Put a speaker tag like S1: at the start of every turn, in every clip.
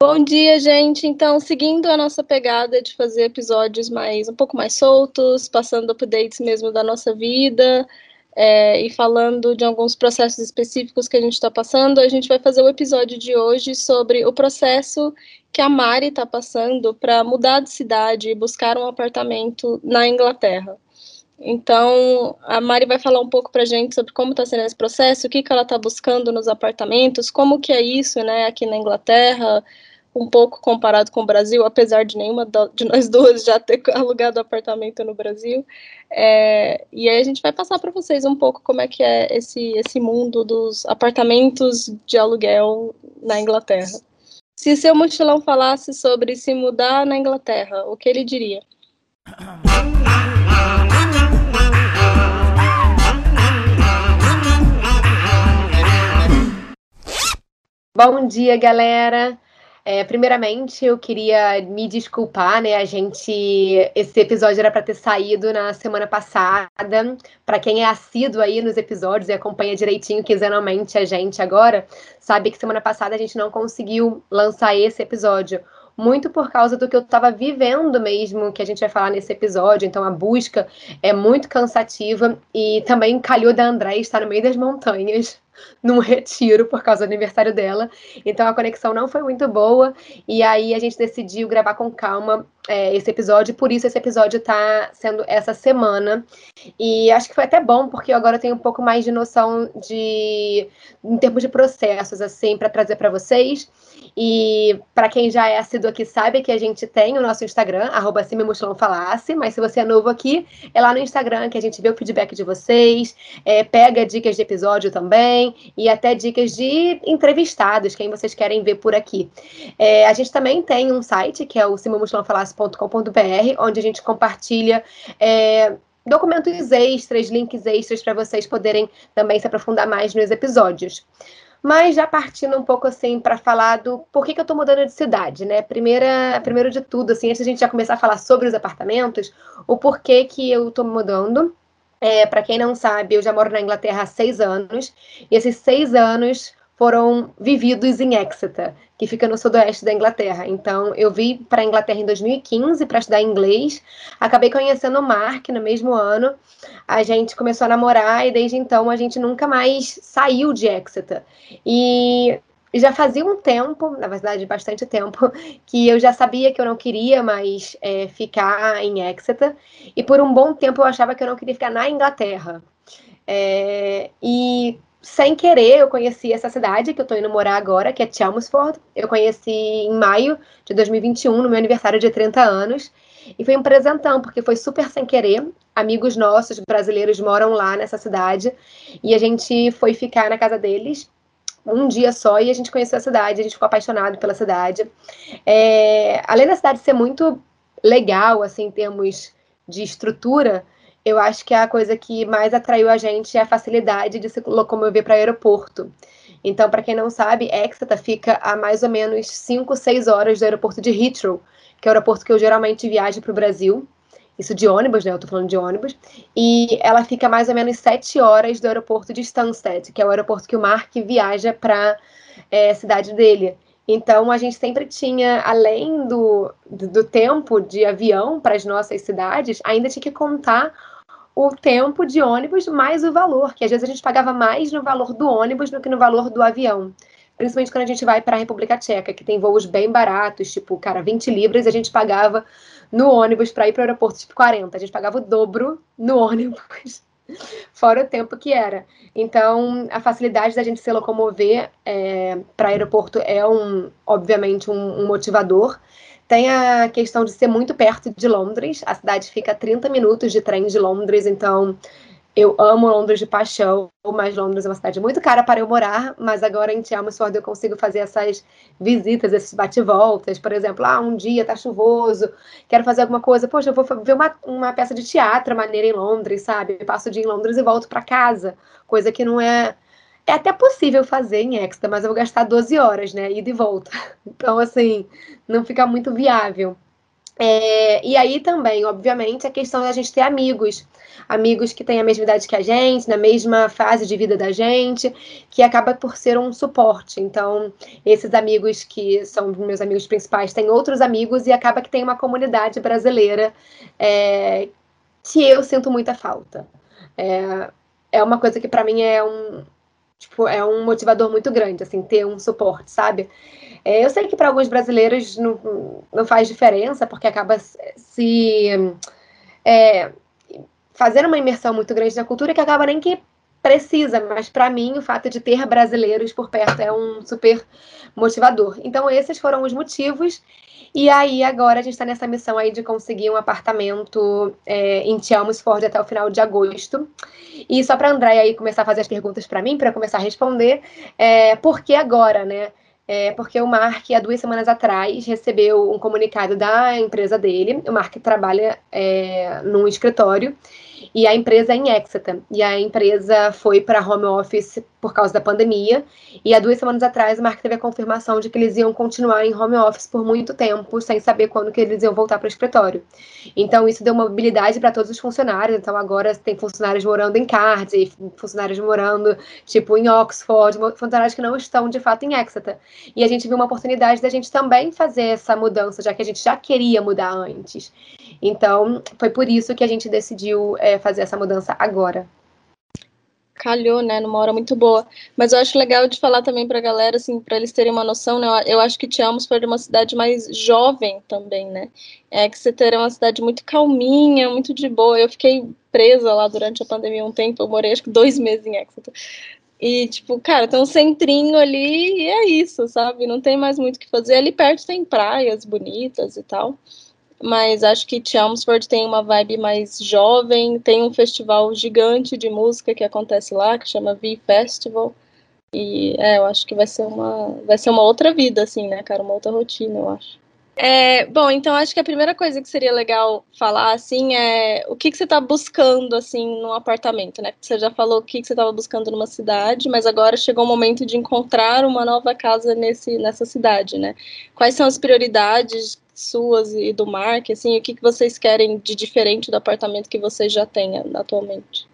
S1: Bom dia, gente. Então, seguindo a nossa pegada de fazer episódios mais um pouco mais soltos, passando updates mesmo da nossa vida é, e falando de alguns processos específicos que a gente está passando, a gente vai fazer o episódio de hoje sobre o processo que a Mari está passando para mudar de cidade e buscar um apartamento na Inglaterra. Então, a Mari vai falar um pouco para a gente sobre como está sendo esse processo, o que, que ela está buscando nos apartamentos, como que é isso, né, aqui na Inglaterra, um pouco comparado com o Brasil, apesar de nenhuma de nós duas já ter alugado apartamento no Brasil. É, e aí a gente vai passar para vocês um pouco como é que é esse, esse mundo dos apartamentos de aluguel na Inglaterra. Se seu mochilão falasse sobre se mudar na Inglaterra, o que ele diria?
S2: Bom dia, galera. É, primeiramente, eu queria me desculpar, né? A gente. Esse episódio era para ter saído na semana passada. Para quem é assíduo aí nos episódios e acompanha direitinho quinzenalmente a gente agora, sabe que semana passada a gente não conseguiu lançar esse episódio. Muito por causa do que eu estava vivendo mesmo, que a gente vai falar nesse episódio. Então, a busca é muito cansativa. E também calhou da André estar no meio das montanhas num retiro por causa do aniversário dela. Então a conexão não foi muito boa. E aí a gente decidiu gravar com calma é, esse episódio. Por isso esse episódio tá sendo essa semana. E acho que foi até bom, porque agora eu tenho um pouco mais de noção de. em termos de processos, assim, para trazer para vocês. E para quem já é assíduo aqui, sabe que a gente tem o nosso Instagram, arroba Falasse, mas se você é novo aqui, é lá no Instagram que a gente vê o feedback de vocês, é, pega dicas de episódio também, e até dicas de entrevistados, quem vocês querem ver por aqui. É, a gente também tem um site, que é o simamuchilãofalasse.com.br, onde a gente compartilha é, documentos extras, links extras para vocês poderem também se aprofundar mais nos episódios. Mas já partindo um pouco assim para falar do por que, que eu estou mudando de cidade, né? Primeira, primeiro de tudo, assim, antes a gente já começar a falar sobre os apartamentos, o porquê que eu estou mudando. É, para quem não sabe, eu já moro na Inglaterra há seis anos, e esses seis anos foram vividos em Exeter, que fica no sudoeste da Inglaterra. Então, eu vim para a Inglaterra em 2015 para estudar inglês. Acabei conhecendo o Mark no mesmo ano. A gente começou a namorar e desde então a gente nunca mais saiu de Exeter. E já fazia um tempo, na verdade, bastante tempo, que eu já sabia que eu não queria mais é, ficar em Exeter. E por um bom tempo eu achava que eu não queria ficar na Inglaterra. É, e sem querer, eu conheci essa cidade que eu tô indo morar agora, que é Chelmsford. Eu conheci em maio de 2021, no meu aniversário de 30 anos. E foi um presentão, porque foi super sem querer. Amigos nossos brasileiros moram lá nessa cidade. E a gente foi ficar na casa deles um dia só e a gente conheceu a cidade, a gente ficou apaixonado pela cidade. É, além da cidade ser muito legal, assim, em termos de estrutura, eu acho que a coisa que mais atraiu a gente é a facilidade de se locomover para o aeroporto. Então, para quem não sabe, Exeter fica a mais ou menos 5, 6 horas do aeroporto de Heathrow, que é o aeroporto que eu geralmente viajo para o Brasil. Isso de ônibus, né? Eu tô falando de ônibus. E ela fica mais ou menos 7 horas do aeroporto de Stansted, que é o aeroporto que o Mark viaja para é, a cidade dele. Então, a gente sempre tinha, além do, do tempo de avião para as nossas cidades, ainda tinha que contar o tempo de ônibus mais o valor, que às vezes a gente pagava mais no valor do ônibus do que no valor do avião. Principalmente quando a gente vai para a República Tcheca, que tem voos bem baratos, tipo, cara, 20 libras, a gente pagava no ônibus para ir para o aeroporto, tipo, 40. A gente pagava o dobro no ônibus, fora o tempo que era. Então, a facilidade da gente se locomover é, para aeroporto é, um, obviamente, um, um motivador. Tem a questão de ser muito perto de Londres. A cidade fica a 30 minutos de trem de Londres, então eu amo Londres de paixão, mas Londres é uma cidade muito cara para eu morar, mas agora em Chelmsford eu consigo fazer essas visitas, esses bate-voltas. Por exemplo, ah, um dia tá chuvoso, quero fazer alguma coisa, poxa, eu vou ver uma, uma peça de teatro maneira em Londres, sabe? Eu passo o dia em Londres e volto para casa, coisa que não é é até possível fazer em Exeter, mas eu vou gastar 12 horas, né? Ida e volta. Então, assim, não fica muito viável. É, e aí também, obviamente, a questão da gente ter amigos, amigos que têm a mesma idade que a gente, na mesma fase de vida da gente, que acaba por ser um suporte. Então, esses amigos que são meus amigos principais têm outros amigos e acaba que tem uma comunidade brasileira é, que eu sinto muita falta. É, é uma coisa que para mim é um, tipo, é um motivador muito grande, assim, ter um suporte, sabe? É, eu sei que para alguns brasileiros não, não faz diferença, porque acaba se é, fazendo uma imersão muito grande na cultura que acaba nem que precisa, mas para mim o fato de ter brasileiros por perto é um super motivador. Então esses foram os motivos. E aí agora a gente está nessa missão aí de conseguir um apartamento é, em Chelmsford até o final de agosto. E só para André aí começar a fazer as perguntas para mim, para começar a responder, é, por que agora, né? É porque o Mark, há duas semanas atrás, recebeu um comunicado da empresa dele. O Mark trabalha é, num escritório e a empresa é em Exeter. E a empresa foi para home office por causa da pandemia. E há duas semanas atrás, o Mark teve a confirmação de que eles iam continuar em home office por muito tempo, sem saber quando que eles iam voltar para o escritório. Então, isso deu mobilidade para todos os funcionários. Então, agora tem funcionários morando em Cardiff, funcionários morando, tipo, em Oxford, funcionários que não estão, de fato, em Exeter. E a gente viu uma oportunidade da gente também fazer essa mudança, já que a gente já queria mudar antes. Então, foi por isso que a gente decidiu é, fazer essa mudança agora
S1: calhou, né, numa hora muito boa. Mas eu acho legal de falar também para a galera, assim, para eles terem uma noção, né, eu acho que Chelmsford é uma cidade mais jovem também, né, é que Exeter é uma cidade muito calminha, muito de boa, eu fiquei presa lá durante a pandemia um tempo, eu morei acho que dois meses em Exeter, e, tipo, cara, tem um centrinho ali e é isso, sabe, não tem mais muito o que fazer, ali perto tem praias bonitas e tal, mas acho que Chelmsford tem uma vibe mais jovem, tem um festival gigante de música que acontece lá, que chama V Festival, e é, eu acho que vai ser uma vai ser uma outra vida, assim, né, cara, uma outra rotina, eu acho. É, bom, então acho que a primeira coisa que seria legal falar, assim, é o que, que você está buscando, assim, num apartamento, né? Você já falou o que, que você estava buscando numa cidade, mas agora chegou o momento de encontrar uma nova casa nesse, nessa cidade, né? Quais são as prioridades suas e do Mark, assim, o que, que vocês querem de diferente do apartamento que vocês já têm atualmente?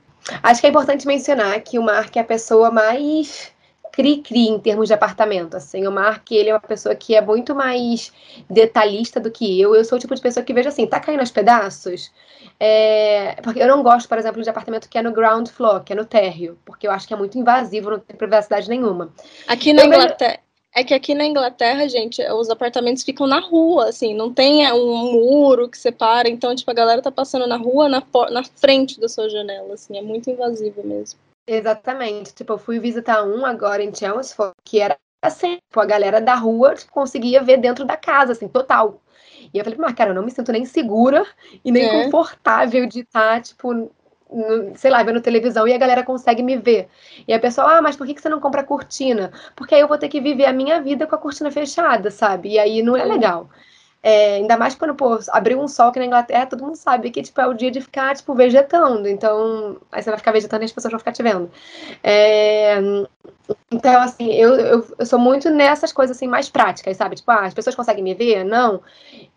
S2: Acho que é importante mencionar que o Mark é a pessoa mais cri-cri em termos de apartamento, assim, o Mark, ele é uma pessoa que é muito mais detalhista do que eu, eu sou o tipo de pessoa que vejo assim, tá caindo aos pedaços, é... porque eu não gosto, por exemplo, de apartamento que é no ground floor, que é no térreo, porque eu acho que é muito invasivo, não tem privacidade nenhuma.
S1: Aqui na Inglaterra, é que aqui na Inglaterra, gente, os apartamentos ficam na rua, assim, não tem é, um muro que separa, então, tipo, a galera tá passando na rua, na, na frente da sua janela, assim, é muito invasivo mesmo.
S2: Exatamente, tipo, eu fui visitar um agora em Chelmsford, que era assim, tipo, a galera da rua tipo, conseguia ver dentro da casa, assim, total. E eu falei, mas cara, eu não me sinto nem segura e nem é. confortável de estar, tipo, sei lá, vendo televisão e a galera consegue me ver. E a pessoa, ah, mas por que você não compra cortina? Porque aí eu vou ter que viver a minha vida com a cortina fechada, sabe? E aí não é legal. É, ainda mais quando, pô, abriu um sol aqui na Inglaterra, todo mundo sabe que, tipo, é o dia de ficar, tipo, vegetando. Então, aí você vai ficar vegetando e as pessoas vão ficar te vendo. É, então, assim, eu, eu, eu, sou muito nessas coisas, assim, mais práticas, sabe? Tipo, ah, as pessoas conseguem me ver? Não.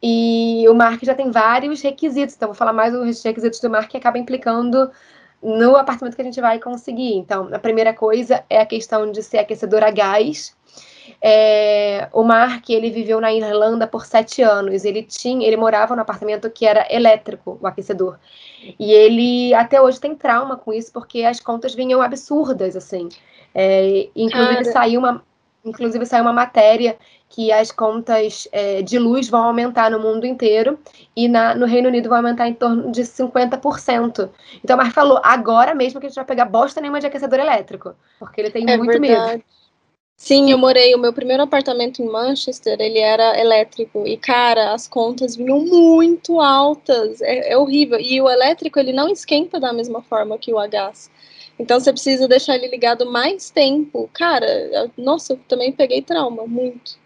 S2: E o Mark já tem vários requisitos. Então, vou falar mais os requisitos do Mark que acaba implicando no apartamento que a gente vai conseguir. Então, a primeira coisa é a questão de ser aquecedor a gás é, o Mark, ele viveu na Irlanda por sete anos. Ele tinha, ele morava num apartamento que era elétrico, o aquecedor. E ele até hoje tem trauma com isso porque as contas vinham absurdas, assim. É, inclusive Cara. saiu uma, inclusive saiu uma matéria que as contas é, de luz vão aumentar no mundo inteiro e na, no Reino Unido vão aumentar em torno de 50%. Então, o Mark falou, agora mesmo que a gente vai pegar bosta nenhuma de aquecedor elétrico, porque ele tem é muito verdade. medo.
S1: Sim, eu morei, o meu primeiro apartamento em Manchester, ele era elétrico, e cara, as contas vinham muito altas, é, é, horrível, e o elétrico, ele não esquenta da mesma forma que o a gás, então você precisa deixar ele ligado mais tempo, cara, nossa, eu também peguei trauma, muito.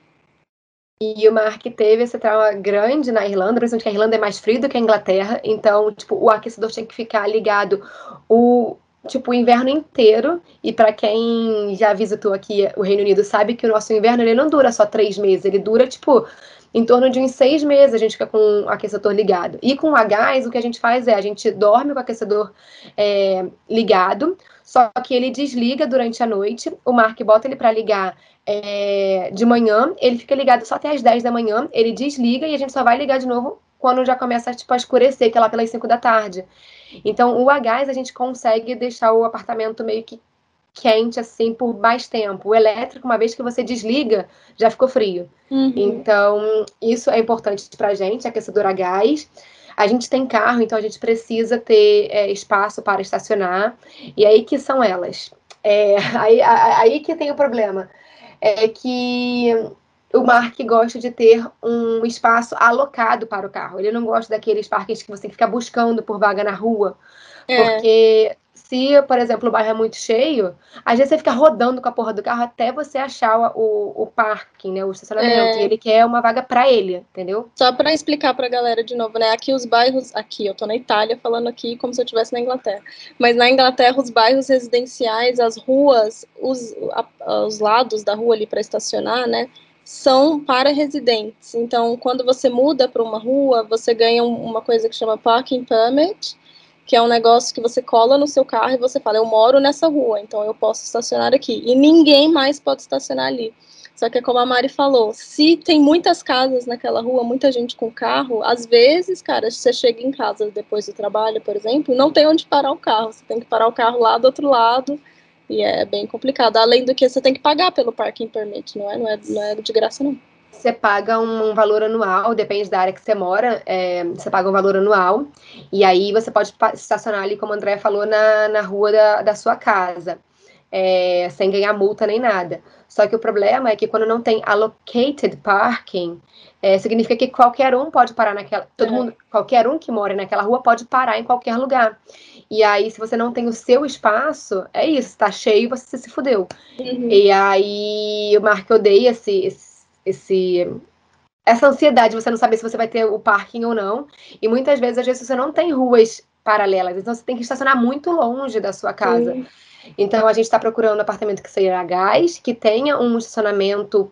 S2: E o Mark teve esse trauma grande na Irlanda, principalmente que a Irlanda é mais frio do que a Inglaterra, então, tipo, o aquecedor tinha que ficar ligado. O tipo, o inverno inteiro. E para quem já visitou aqui o Reino Unido, sabe que o nosso inverno ele não dura só três meses, ele dura, tipo, em torno de uns seis meses a gente fica com o aquecedor ligado. E com a gás, o que a gente faz é a gente dorme com o aquecedor é, ligado, só que ele desliga durante a noite. O Mark bota ele para ligar é, de manhã, ele fica ligado só até as 10 da manhã, ele desliga e a gente só vai ligar de novo quando já começa tipo, a escurecer, que é lá pelas 5 da tarde. Então, o a gás a gente consegue deixar o apartamento meio que quente assim por mais tempo. O elétrico, uma vez que você desliga, já ficou frio. Uhum. Então, isso é importante para a gente, aquecedor a gás. A gente tem carro, então a gente precisa ter é, espaço para estacionar. E aí que são elas. É, aí, aí que tem o problema. É que o Mark gosta de ter um espaço alocado para o carro. Ele não gosta daqueles parques que você tem que ficar buscando por vaga na rua. É. Porque se, por exemplo, o bairro é muito cheio, às vezes você fica rodando com a porra do carro até você achar o, o parking, né? O estacionamento. É. E ele quer uma vaga para ele, entendeu?
S1: Só para explicar pra galera de novo, né? Aqui os bairros. Aqui, eu tô na Itália falando aqui como se eu estivesse na Inglaterra. Mas na Inglaterra, os bairros residenciais, as ruas, os, a, os lados da rua ali para estacionar, né? São para residentes. Então, quando você muda para uma rua, você ganha uma coisa que chama parking permit, que é um negócio que você cola no seu carro e você fala, eu moro nessa rua, então eu posso estacionar aqui. E ninguém mais pode estacionar ali. Só que é como a Mari falou, se tem muitas casas naquela rua, muita gente com carro, às vezes, cara, você chega em casa depois do trabalho, por exemplo, não tem onde parar o carro. Você tem que parar o carro lá do outro lado e é bem complicado. Além do que você tem que pagar pelo parking permit, não é? Não é, não é de graça, não.
S2: Você paga um, valor anual, depende da área que você mora, é, você paga um valor anual, e aí você pode estacionar ali, como a Andrea falou, na, na rua da, da sua casa, é, sem ganhar multa nem nada. Só que o problema é que quando não tem allocated parking, é, significa que qualquer um pode parar naquela. Todo é. mundo, qualquer um que mora naquela rua pode parar em qualquer lugar. E aí, se você não tem o seu espaço, é isso, está cheio, você se fudeu. Uhum. E aí, o Mark odeia esse, esse, esse, essa ansiedade, você não saber se você vai ter o parking ou não. E muitas vezes, às vezes, você não tem ruas paralelas, então você tem que estacionar muito longe da sua casa. Uhum. Então, a gente está procurando um apartamento que seja gás, que tenha um estacionamento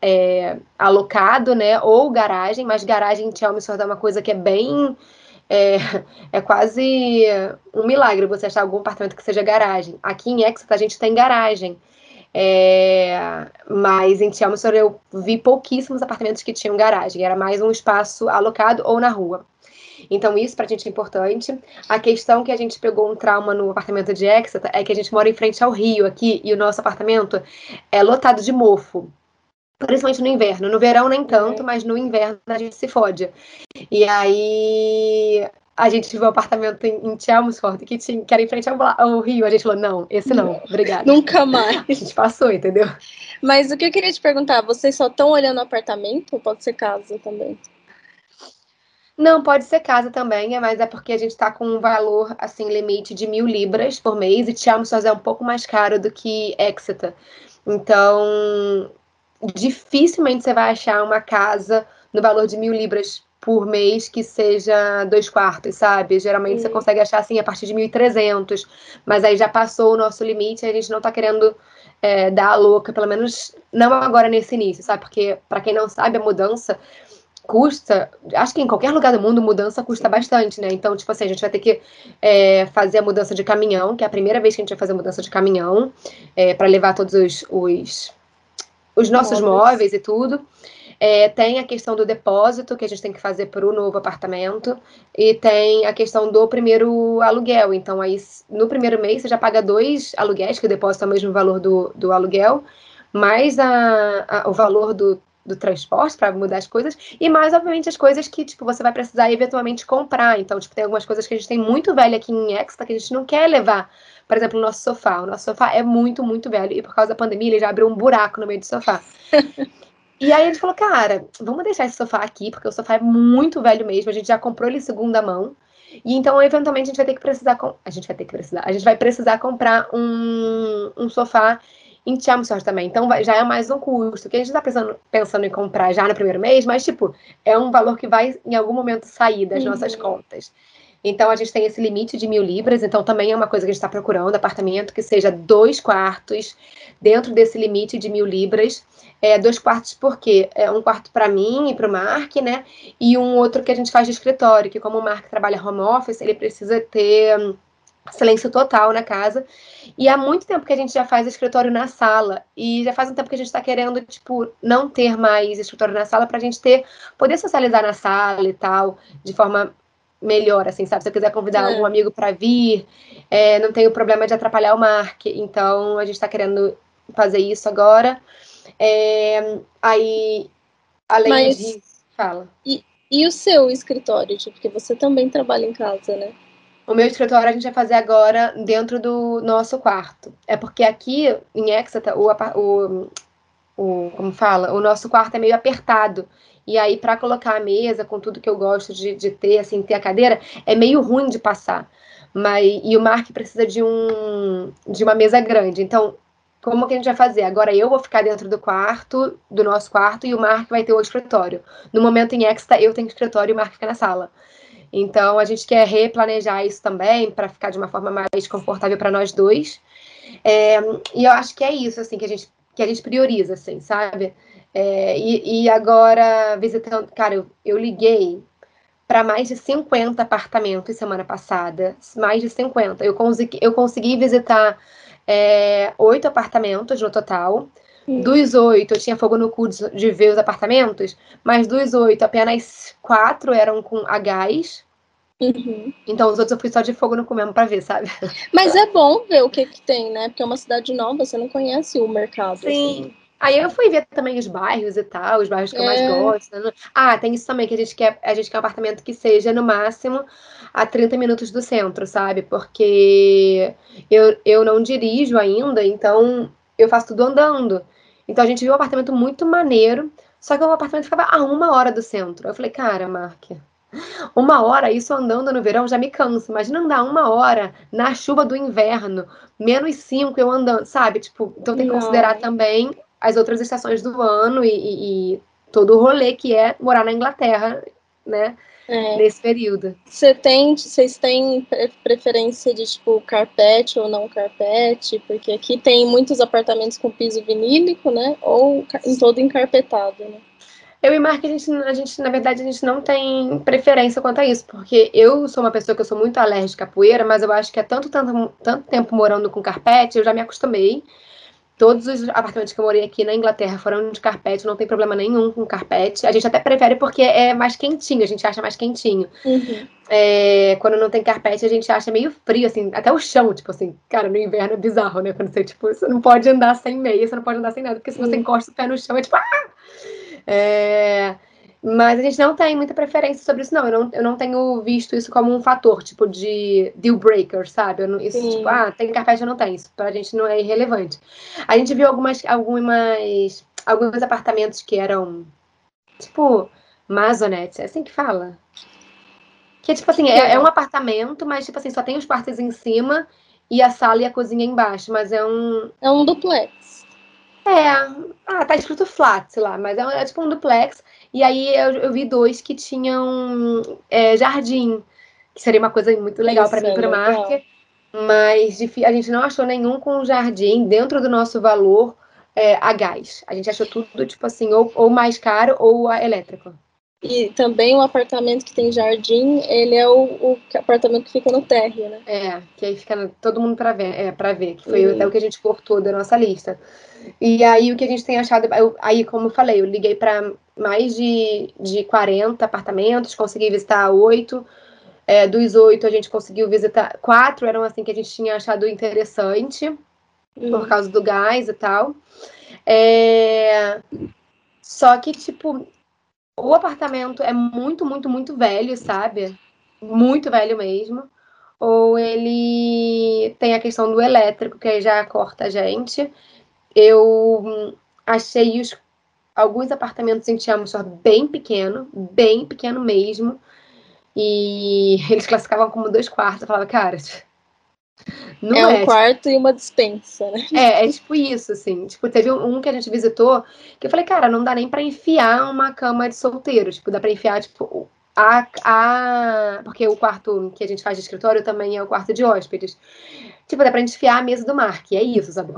S2: é, alocado, né? Ou garagem, mas garagem em Chelmsford é uma coisa que é bem é, é quase um milagre você achar algum apartamento que seja garagem. Aqui em Exeter a gente tem garagem. É, mas em Chelmsford eu vi pouquíssimos apartamentos que tinham garagem, era mais um espaço alocado ou na rua. Então, isso para a gente é importante. A questão que a gente pegou um trauma no apartamento de Exeter é que a gente mora em frente ao rio aqui e o nosso apartamento é lotado de mofo principalmente no inverno. No verão nem tanto, mas no inverno a gente se fode. E aí a gente viu um apartamento em, em Chelmsford que, tinha, que era em frente ao, ao, rio. A gente falou, não, esse não, obrigada.
S1: Nunca mais.
S2: A gente passou, entendeu?
S1: Mas o que eu queria te perguntar, vocês só estão olhando apartamento ou pode ser casa também?
S2: Não, pode ser casa também, mas é porque a gente está com um valor, assim, limite de mil libras por mês e Chelmsford é um pouco mais caro do que Exeter. Então, dificilmente você vai achar uma casa no valor de mil libras por mês que seja dois quartos, sabe? Geralmente Sim. você consegue achar assim a partir de 1.300, mas aí já passou o nosso limite e a gente não tá querendo é, dar a louca, pelo menos não agora nesse início, sabe? Porque, para quem não sabe, a mudança custa, acho que em qualquer lugar do mundo mudança custa bastante, né? Então, tipo assim, a gente vai ter que é, fazer a mudança de caminhão, que é a primeira vez que a gente vai fazer a mudança de caminhão, é, para levar todos os, os os nossos móveis, móveis e tudo. É, tem a questão do depósito que a gente tem que fazer para o novo apartamento e tem a questão do primeiro aluguel. Então, aí no primeiro mês você já paga dois aluguéis, que o depósito é o mesmo valor do, do aluguel, mais a, a o valor do, do transporte para mudar as coisas e mais obviamente as coisas que tipo você vai precisar eventualmente comprar então tipo tem algumas coisas que a gente tem muito velha aqui em Expa que a gente não quer levar por exemplo, o nosso sofá. O nosso sofá é muito, muito velho. E por causa da pandemia, ele já abriu um buraco no meio do sofá. e aí a gente falou, cara, vamos deixar esse sofá aqui, porque o sofá é muito velho mesmo. A gente já comprou ele segunda mão. E então, eventualmente, a gente vai ter que precisar. Com... A gente vai ter que precisar. A gente vai precisar comprar um, um sofá em Chelmsford também. Então já é mais um custo, que a gente está pensando, pensando em comprar já no primeiro mês, mas tipo, é um valor que vai em algum momento sair das uhum. nossas contas. Então a gente tem esse limite de mil libras, então também é uma coisa que a gente está procurando, apartamento que seja dois quartos dentro desse limite de mil libras. É, dois quartos porque é um quarto para mim e para o Mark, né? E um outro que a gente faz de escritório, que como o Mark trabalha home office, ele precisa ter hum, silêncio total na casa. E há muito tempo que a gente já faz escritório na sala. E já faz um tempo que a gente está querendo, tipo, não ter mais escritório na sala para a gente ter, poder socializar na sala e tal, de forma melhor, assim, sabe? Se eu quiser convidar algum amigo para vir, é, não tenho problema de atrapalhar o Mark. Então, a gente está querendo fazer isso agora. É, aí, além Mas, disso, fala.
S1: E, e o seu escritório? Tipo, porque você também trabalha em casa, né?
S2: O meu escritório a gente vai fazer agora dentro do nosso quarto. É porque aqui em Exeter, o, o, o como fala, o nosso quarto é meio apertado. E aí, para colocar a mesa com tudo que eu gosto de, de ter, assim, ter a cadeira, é meio ruim de passar. Mas, e o Mark precisa de, um, de uma mesa grande. Então, como que a gente vai fazer? Agora eu vou ficar dentro do quarto, do nosso quarto, e o Mark vai ter o escritório. No momento em Exta, eu tenho escritório e o Mark fica na sala. Então, a gente quer replanejar isso também para ficar de uma forma mais confortável para nós dois. É, e eu acho que é isso, assim, que a gente, que a gente prioriza, assim, sabe? É, e, e, agora, visitando. Cara, eu, eu liguei para mais de 50 apartamentos semana passada. Mais de 50. Eu consegui, eu consegui visitar é, oito apartamentos no total. Dos oito, eu tinha fogo no cu de, de ver os apartamentos, mas dos oito, apenas quatro eram com a gás. Uhum. Então, os outros eu fui só de fogo no cu mesmo pra ver, sabe?
S1: Mas é bom ver o que que tem, né? Porque é uma cidade nova, você não conhece o mercado.
S2: Sim. Assim. Aí eu fui ver também os bairros e tal, os bairros que é. eu mais é. gosto. Né? Ah, tem isso também, que a gente quer, a gente quer um apartamento que seja, no máximo, a 30 minutos do centro, sabe? Porque eu, eu não dirijo ainda, então eu faço tudo andando. Então a gente viu um apartamento muito maneiro, só que o apartamento ficava a uma hora do centro. Eu falei, cara, Mark, uma hora, isso andando no verão já me cansa. Imagina andar uma hora na chuva do inverno, menos cinco eu andando, sabe? Tipo, então tem que Não. considerar também as outras estações do ano e, e, e todo o rolê que é morar na Inglaterra, né? É. Nesse período.
S1: Você tem, vocês têm preferência de tipo carpete ou não carpete? Porque aqui tem muitos apartamentos com piso vinílico, né? Ou em todo encarpetado, né?
S2: Eu e Mark, a gente, a gente, na verdade, a gente não tem preferência quanto a isso, porque eu sou uma pessoa que eu sou muito alérgica à poeira, mas eu acho que é tanto, tanto, tanto tempo morando com carpete, eu já me acostumei. Todos os apartamentos que eu morei aqui na Inglaterra foram de carpete, não tem problema nenhum com carpete. A gente até prefere porque é mais quentinho, a gente acha mais quentinho. Uhum. É, quando não tem carpete, a gente acha meio frio, assim, até o chão, tipo assim, cara, no inverno é bizarro, né? Quando você, tipo, você não pode andar sem meia, você não pode andar sem nada, porque se você encosta o pé no chão, é tipo, ah! É, mas a gente não tem muita preferência sobre isso, não. Eu não, eu não tenho visto isso como um fator, tipo, de deal breaker, sabe? Não, isso, Sim. tipo, ah, tem carpete ou não tem. Isso pra gente não é irrelevante. A gente viu algumas, algumas, alguns apartamentos que eram, tipo, masonettes, é assim que fala? Que é tipo assim, é, é um apartamento, mas tipo assim, só tem os quartos em cima e a sala e a cozinha embaixo, mas é um.
S1: É um duplex.
S2: É, ah, tá escrito flat, sei lá, mas é, é tipo um duplex. E aí eu, eu vi dois que tinham é, jardim, que seria uma coisa muito legal para mim para o. Mas a gente não achou nenhum com jardim dentro do nosso valor é, a gás. A gente achou tudo, tipo assim, ou, ou mais caro ou a elétrico.
S1: E também o apartamento que tem jardim, ele é o, o apartamento que fica no térreo, né?
S2: É, que aí fica todo mundo para ver, é, para ver, que foi uhum. até o que a gente cortou da nossa lista. E aí o que a gente tem achado, eu, aí como eu falei, eu liguei para mais de, de 40 apartamentos, consegui visitar oito. É, dos oito a gente conseguiu visitar quatro eram assim que a gente tinha achado interessante uhum. por causa do gás e tal. É, só que tipo o apartamento é muito, muito, muito velho, sabe? Muito velho mesmo. Ou ele tem a questão do elétrico, que aí já corta a gente. Eu achei os, alguns apartamentos em Chelmsford bem pequeno, bem pequeno mesmo. E eles classificavam como dois quartos. Eu falava, cara,
S1: não é, é um quarto e uma dispensa, né?
S2: É, é tipo isso, assim. Tipo, teve um que a gente visitou que eu falei, cara, não dá nem pra enfiar uma cama de solteiro. Tipo, dá pra enfiar, tipo, a, a. Porque o quarto que a gente faz de escritório também é o quarto de hóspedes. Tipo, dá pra gente enfiar a mesa do Mark, é isso, sabe?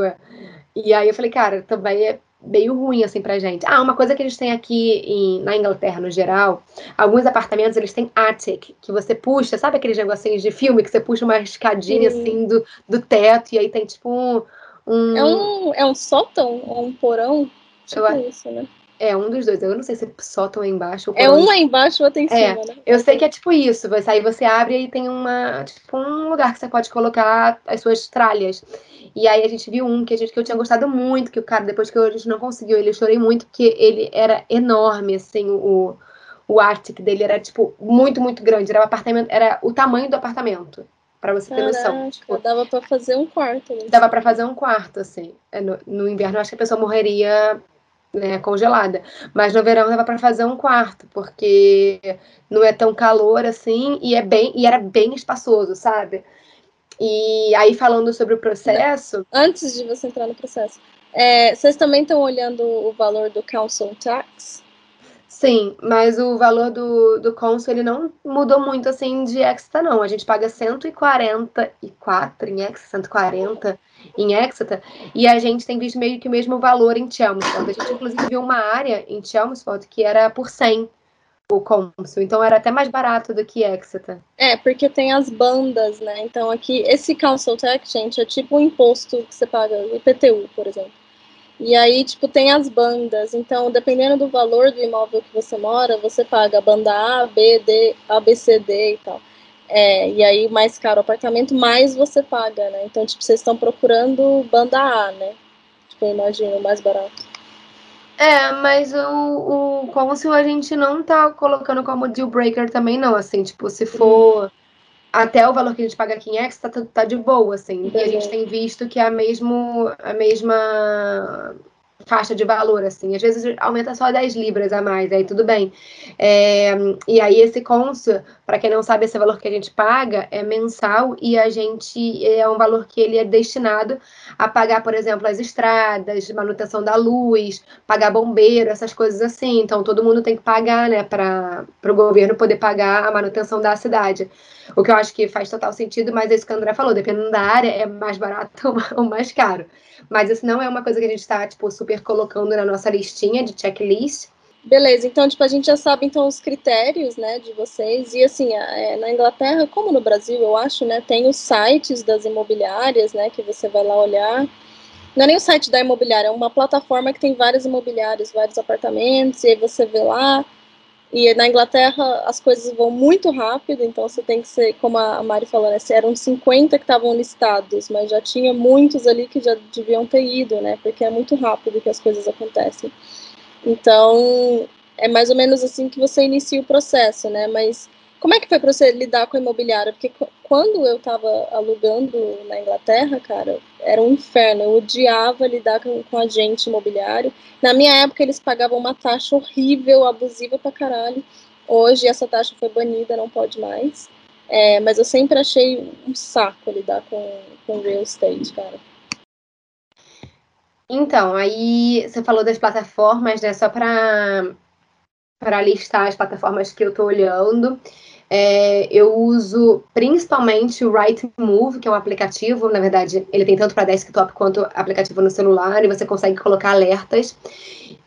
S2: E aí eu falei, cara, também é meio ruim assim pra gente. Ah, uma coisa que eles têm aqui em, na Inglaterra no geral, alguns apartamentos eles têm attic, que você puxa, sabe aqueles negocinhos de filme que você puxa uma escadinha Sim. assim do, do teto e aí tem tipo um, um...
S1: É um é um sótão ou um porão? Tipo eu, isso, né?
S2: É, um dos dois. Eu não sei se é sótão é embaixo.
S1: Ou é um é embaixo ou outro em é, cima, né?
S2: Eu sei que é tipo isso. Você, aí você abre e tem uma, tipo, um lugar que você pode colocar as suas tralhas. E aí a gente viu um que, a gente, que eu tinha gostado muito, que o cara, depois que a gente não conseguiu, ele eu chorei muito, porque ele era enorme, assim, o, o Arctic dele era, tipo, muito, muito grande. Era o apartamento, era o tamanho do apartamento. Pra você ter Caraca, noção. Tipo,
S1: dava pra fazer um quarto. Né?
S2: Dava pra fazer um quarto, assim. É, no, no inverno, eu acho que a pessoa morreria né, congelada. Mas no verão dava para fazer um quarto, porque não é tão calor assim e é bem e era bem espaçoso, sabe? E aí falando sobre o processo,
S1: antes de você entrar no processo, é, vocês também estão olhando o valor do council tax?
S2: Sim, mas o valor do, do Consul ele não mudou muito assim de Exeter, não. A gente paga 144 em Exeter, 140 em Exeter, e a gente tem visto meio que o mesmo valor em Chelmsford. A gente, inclusive, viu uma área em Chelmsford que era por 100 o Consul, então era até mais barato do que Exeter.
S1: É, porque tem as bandas, né? Então aqui, esse Council Tax, gente, é tipo um imposto que você paga, IPTU, por exemplo. E aí, tipo, tem as bandas. Então, dependendo do valor do imóvel que você mora, você paga a banda A, B, D, A, B, C, D e tal. É, e aí, mais caro o apartamento, mais você paga, né? Então, tipo, vocês estão procurando banda A, né? Tipo, imagino, mais barato.
S2: É, mas o, o cônsul a gente não tá colocando como deal breaker também, não. Assim, tipo, se for. Até o valor que a gente paga aqui em X tá, tá de boa, assim. E a gente tem visto que é a, mesmo, a mesma faixa de valor, assim. Às vezes aumenta só 10 libras a mais, aí tudo bem. É, e aí esse consul, para quem não sabe, esse valor que a gente paga é mensal e a gente é um valor que ele é destinado a pagar, por exemplo, as estradas, manutenção da luz, pagar bombeiro, essas coisas assim. Então todo mundo tem que pagar, né, para o governo poder pagar a manutenção da cidade. O que eu acho que faz total sentido, mas é isso que a André falou, dependendo da área, é mais barato ou mais caro. Mas isso não é uma coisa que a gente está, tipo, super colocando na nossa listinha de checklist.
S1: Beleza, então, tipo, a gente já sabe, então, os critérios, né, de vocês. E, assim, é, na Inglaterra, como no Brasil, eu acho, né, tem os sites das imobiliárias, né, que você vai lá olhar. Não é nem o site da imobiliária, é uma plataforma que tem várias imobiliárias, vários apartamentos, e aí você vê lá e na Inglaterra as coisas vão muito rápido, então você tem que ser, como a Mari falou, né, eram 50 que estavam listados, mas já tinha muitos ali que já deviam ter ido, né? Porque é muito rápido que as coisas acontecem. Então, é mais ou menos assim que você inicia o processo, né? Mas como é que foi para você lidar com a imobiliária? Porque quando eu estava alugando na Inglaterra, cara, era um inferno. Eu odiava lidar com, com agente imobiliário. Na minha época, eles pagavam uma taxa horrível, abusiva pra caralho. Hoje, essa taxa foi banida, não pode mais. É, mas eu sempre achei um saco lidar com, com real estate, cara.
S2: Então, aí você falou das plataformas, né? Só para listar as plataformas que eu estou olhando. É, eu uso principalmente o Rightmove, que é um aplicativo, na verdade, ele tem tanto para desktop quanto aplicativo no celular, e você consegue colocar alertas.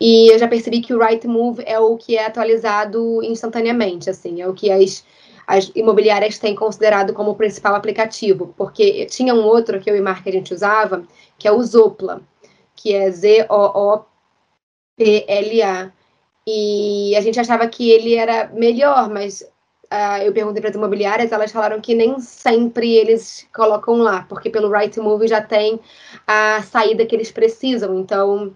S2: E eu já percebi que o Rightmove é o que é atualizado instantaneamente, assim, é o que as, as imobiliárias têm considerado como o principal aplicativo, porque tinha um outro que eu e Mark a gente usava, que é o Zopla, que é Z-O-O-P-L-A. E a gente achava que ele era melhor, mas uh, eu perguntei para as imobiliárias, elas falaram que nem sempre eles colocam lá, porque pelo Right Move já tem a saída que eles precisam. Então,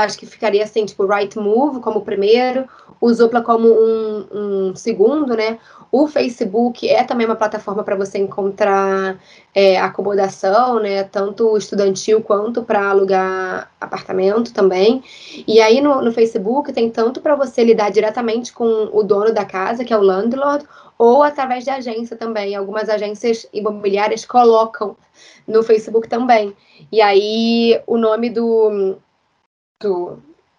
S2: acho que ficaria assim, tipo, Right Move como primeiro, o Zopla como um, um segundo, né? O Facebook é também uma plataforma para você encontrar é, acomodação, né? Tanto estudantil quanto para alugar apartamento também. E aí no, no Facebook tem tanto para você lidar diretamente com o dono da casa, que é o landlord, ou através de agência também. Algumas agências imobiliárias colocam no Facebook também. E aí o nome do,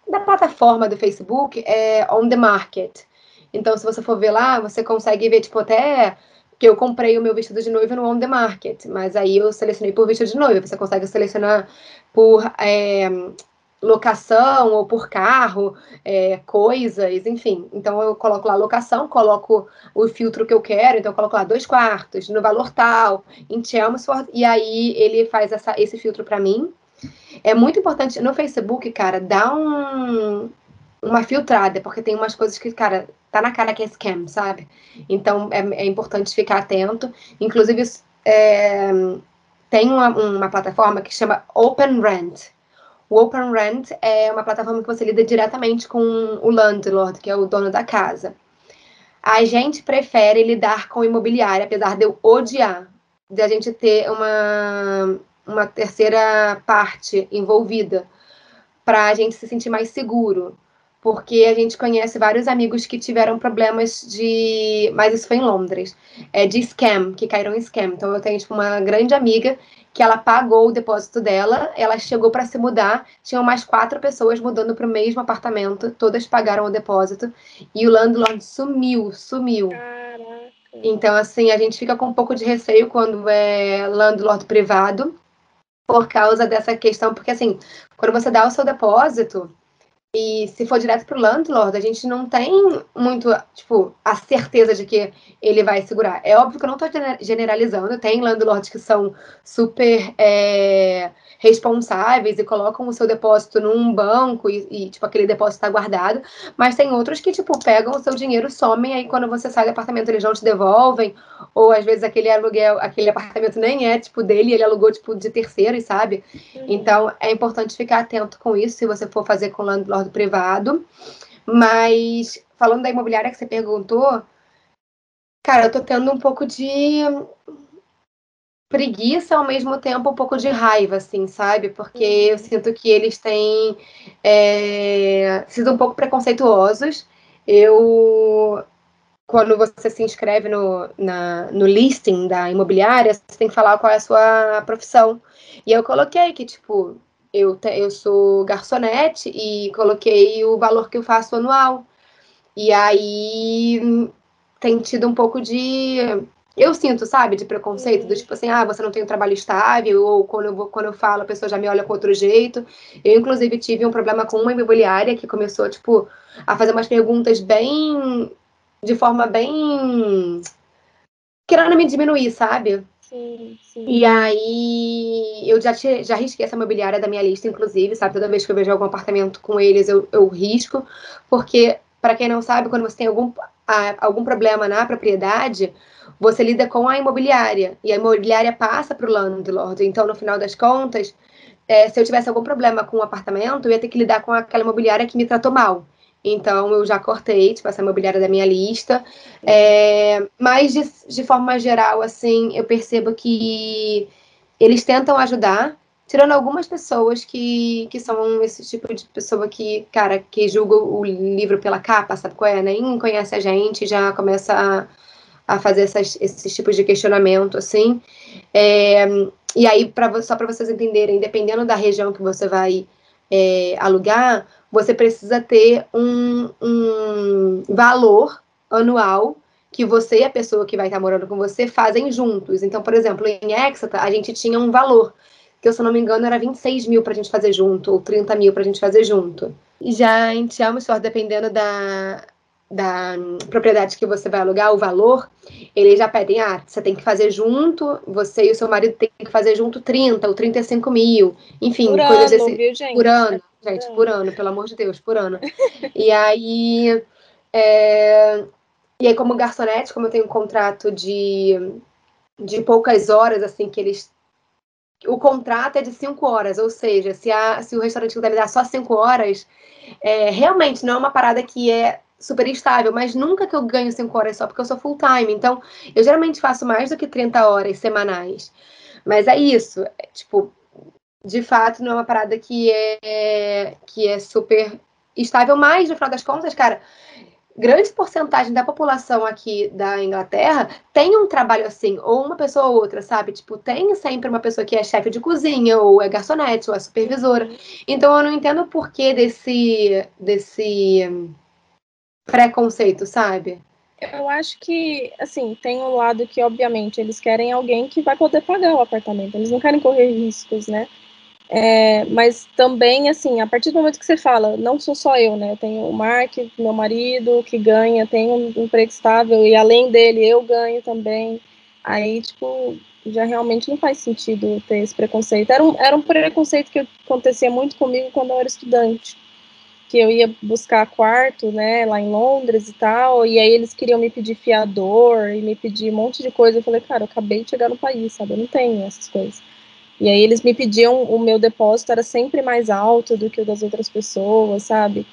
S2: da plataforma do Facebook é On the Market. Então, se você for ver lá, você consegue ver, tipo, até que eu comprei o meu vestido de noiva no On The Market, mas aí eu selecionei por vestido de noiva. Você consegue selecionar por é, locação ou por carro, é, coisas, enfim. Então eu coloco lá locação, coloco o filtro que eu quero, então eu coloco lá dois quartos, no valor tal, em Chelmsford, e aí ele faz essa, esse filtro para mim. É muito importante no Facebook, cara, dá um, uma filtrada, porque tem umas coisas que, cara, tá na cara que é scam, sabe? Então é, é importante ficar atento. Inclusive, é, tem uma, uma plataforma que chama Open Rent. O Open Rent é uma plataforma que você lida diretamente com o landlord, que é o dono da casa. A gente prefere lidar com imobiliária, apesar de eu odiar, de a gente ter uma, uma terceira parte envolvida, para a gente se sentir mais seguro porque a gente conhece vários amigos que tiveram problemas de. Mas isso foi em Londres. É, de scam, que caíram em scam. Então eu tenho tipo, uma grande amiga que ela pagou o depósito dela, ela chegou para se mudar, tinham mais quatro pessoas mudando para o mesmo apartamento, todas pagaram o depósito, e o landlord sumiu, sumiu. Caraca. Então, assim, a gente fica com um pouco de receio quando é landlord privado, por causa dessa questão, porque assim, quando você dá o seu depósito, e se for direto para o landlord, a gente não tem muito, tipo, a certeza de que ele vai segurar. É óbvio que eu não estou generalizando, tem landlords que são super é, responsáveis e colocam o seu depósito num banco e, e tipo, aquele depósito está guardado, mas tem outros que, tipo, pegam o seu dinheiro, somem, aí quando você sai do apartamento eles não te devolvem, ou às vezes aquele aluguel, aquele apartamento nem é, tipo, dele, ele alugou, tipo, de terceiros, sabe? Uhum. Então, é importante ficar atento com isso se você for fazer com landlord do privado. Mas, falando da imobiliária que você perguntou, cara, eu tô tendo um pouco de preguiça, ao mesmo tempo um pouco de raiva, assim, sabe? Porque uhum. eu sinto que eles têm é, sido um pouco preconceituosos. Eu, quando você se inscreve no, na, no listing da imobiliária, você tem que falar qual é a sua profissão. E eu coloquei que, tipo, eu, te, eu sou garçonete e coloquei o valor que eu faço anual. E aí tem tido um pouco de. Eu sinto, sabe, de preconceito, do tipo assim, ah, você não tem um trabalho estável, ou quando eu, vou, quando eu falo, a pessoa já me olha com outro jeito. Eu, inclusive, tive um problema com uma imobiliária que começou, tipo, a fazer umas perguntas bem. de forma bem. querendo me diminuir, sabe?
S1: Sim.
S2: E aí, eu já, já risquei essa mobiliária da minha lista, inclusive, sabe? Toda vez que eu vejo algum apartamento com eles, eu, eu risco, porque, para quem não sabe, quando você tem algum, algum problema na propriedade, você lida com a imobiliária, e a imobiliária passa para o landlord. Então, no final das contas, é, se eu tivesse algum problema com o apartamento, eu ia ter que lidar com aquela imobiliária que me tratou mal. Então, eu já cortei, tipo, essa imobiliária da minha lista. É, mas, de, de forma geral, assim, eu percebo que eles tentam ajudar, tirando algumas pessoas que, que são esse tipo de pessoa que, cara, que julga o livro pela capa, sabe qual é? Nem conhece a gente, já começa a, a fazer essas, esses tipos de questionamento, assim. É, e aí, pra, só para vocês entenderem, dependendo da região que você vai é, alugar, você precisa ter um, um valor anual que você e a pessoa que vai estar morando com você fazem juntos. Então, por exemplo, em Exeter, a gente tinha um valor, que se eu não me engano era 26 mil para a gente fazer junto, ou 30 mil para a gente fazer junto. E já em Chelmsford, dependendo da, da propriedade que você vai alugar, o valor, eles já pedem, ah, você tem que fazer junto, você e o seu marido tem que fazer junto 30 ou 35 mil, enfim,
S1: por
S2: coisas
S1: ano,
S2: desse,
S1: viu, gente?
S2: por ano gente, por ano, pelo amor de Deus, por ano. e aí, é, e aí como garçonete, como eu tenho um contrato de, de poucas horas, assim, que eles o contrato é de cinco horas, ou seja, se, a, se o restaurante quiser me dar só cinco horas, é, realmente não é uma parada que é super estável, mas nunca que eu ganho cinco horas só porque eu sou full time. Então, eu geralmente faço mais do que 30 horas semanais. Mas é isso, é, tipo, de fato não é uma parada que é, que é super estável, mas no final das contas, cara, grande porcentagem da população aqui da Inglaterra tem um trabalho assim, ou uma pessoa ou outra, sabe? Tipo, tem sempre uma pessoa que é chefe de cozinha, ou é garçonete, ou é supervisora. Então eu não entendo o porquê desse, desse preconceito, sabe?
S1: Eu acho que, assim, tem um lado que, obviamente, eles querem alguém que vai poder pagar o apartamento, eles não querem correr riscos, né? É, mas também, assim, a partir do momento que você fala, não sou só eu, né? Eu tenho o Mark, meu marido, que ganha, tem um emprego estável, e além dele, eu ganho também. Aí, tipo, já realmente não faz sentido ter esse preconceito. Era um, era um preconceito que acontecia muito comigo quando eu era estudante. Que eu ia buscar quarto, né, lá em Londres e tal, e aí eles queriam me pedir fiador e me pedir um monte de coisa. Eu falei, cara, eu acabei de chegar no país, sabe? Eu não tenho essas coisas. E aí eles me pediam, o meu depósito era sempre mais alto do que o das outras pessoas, sabe?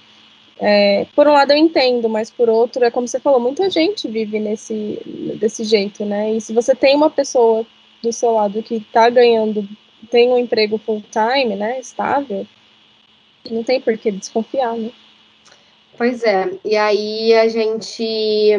S1: É, por um lado eu entendo, mas por outro, é como você falou, muita gente vive nesse, desse jeito, né? E se você tem uma pessoa do seu lado que está ganhando, tem um emprego full time, né, estável, não tem por que desconfiar, né?
S2: Pois é, e aí a gente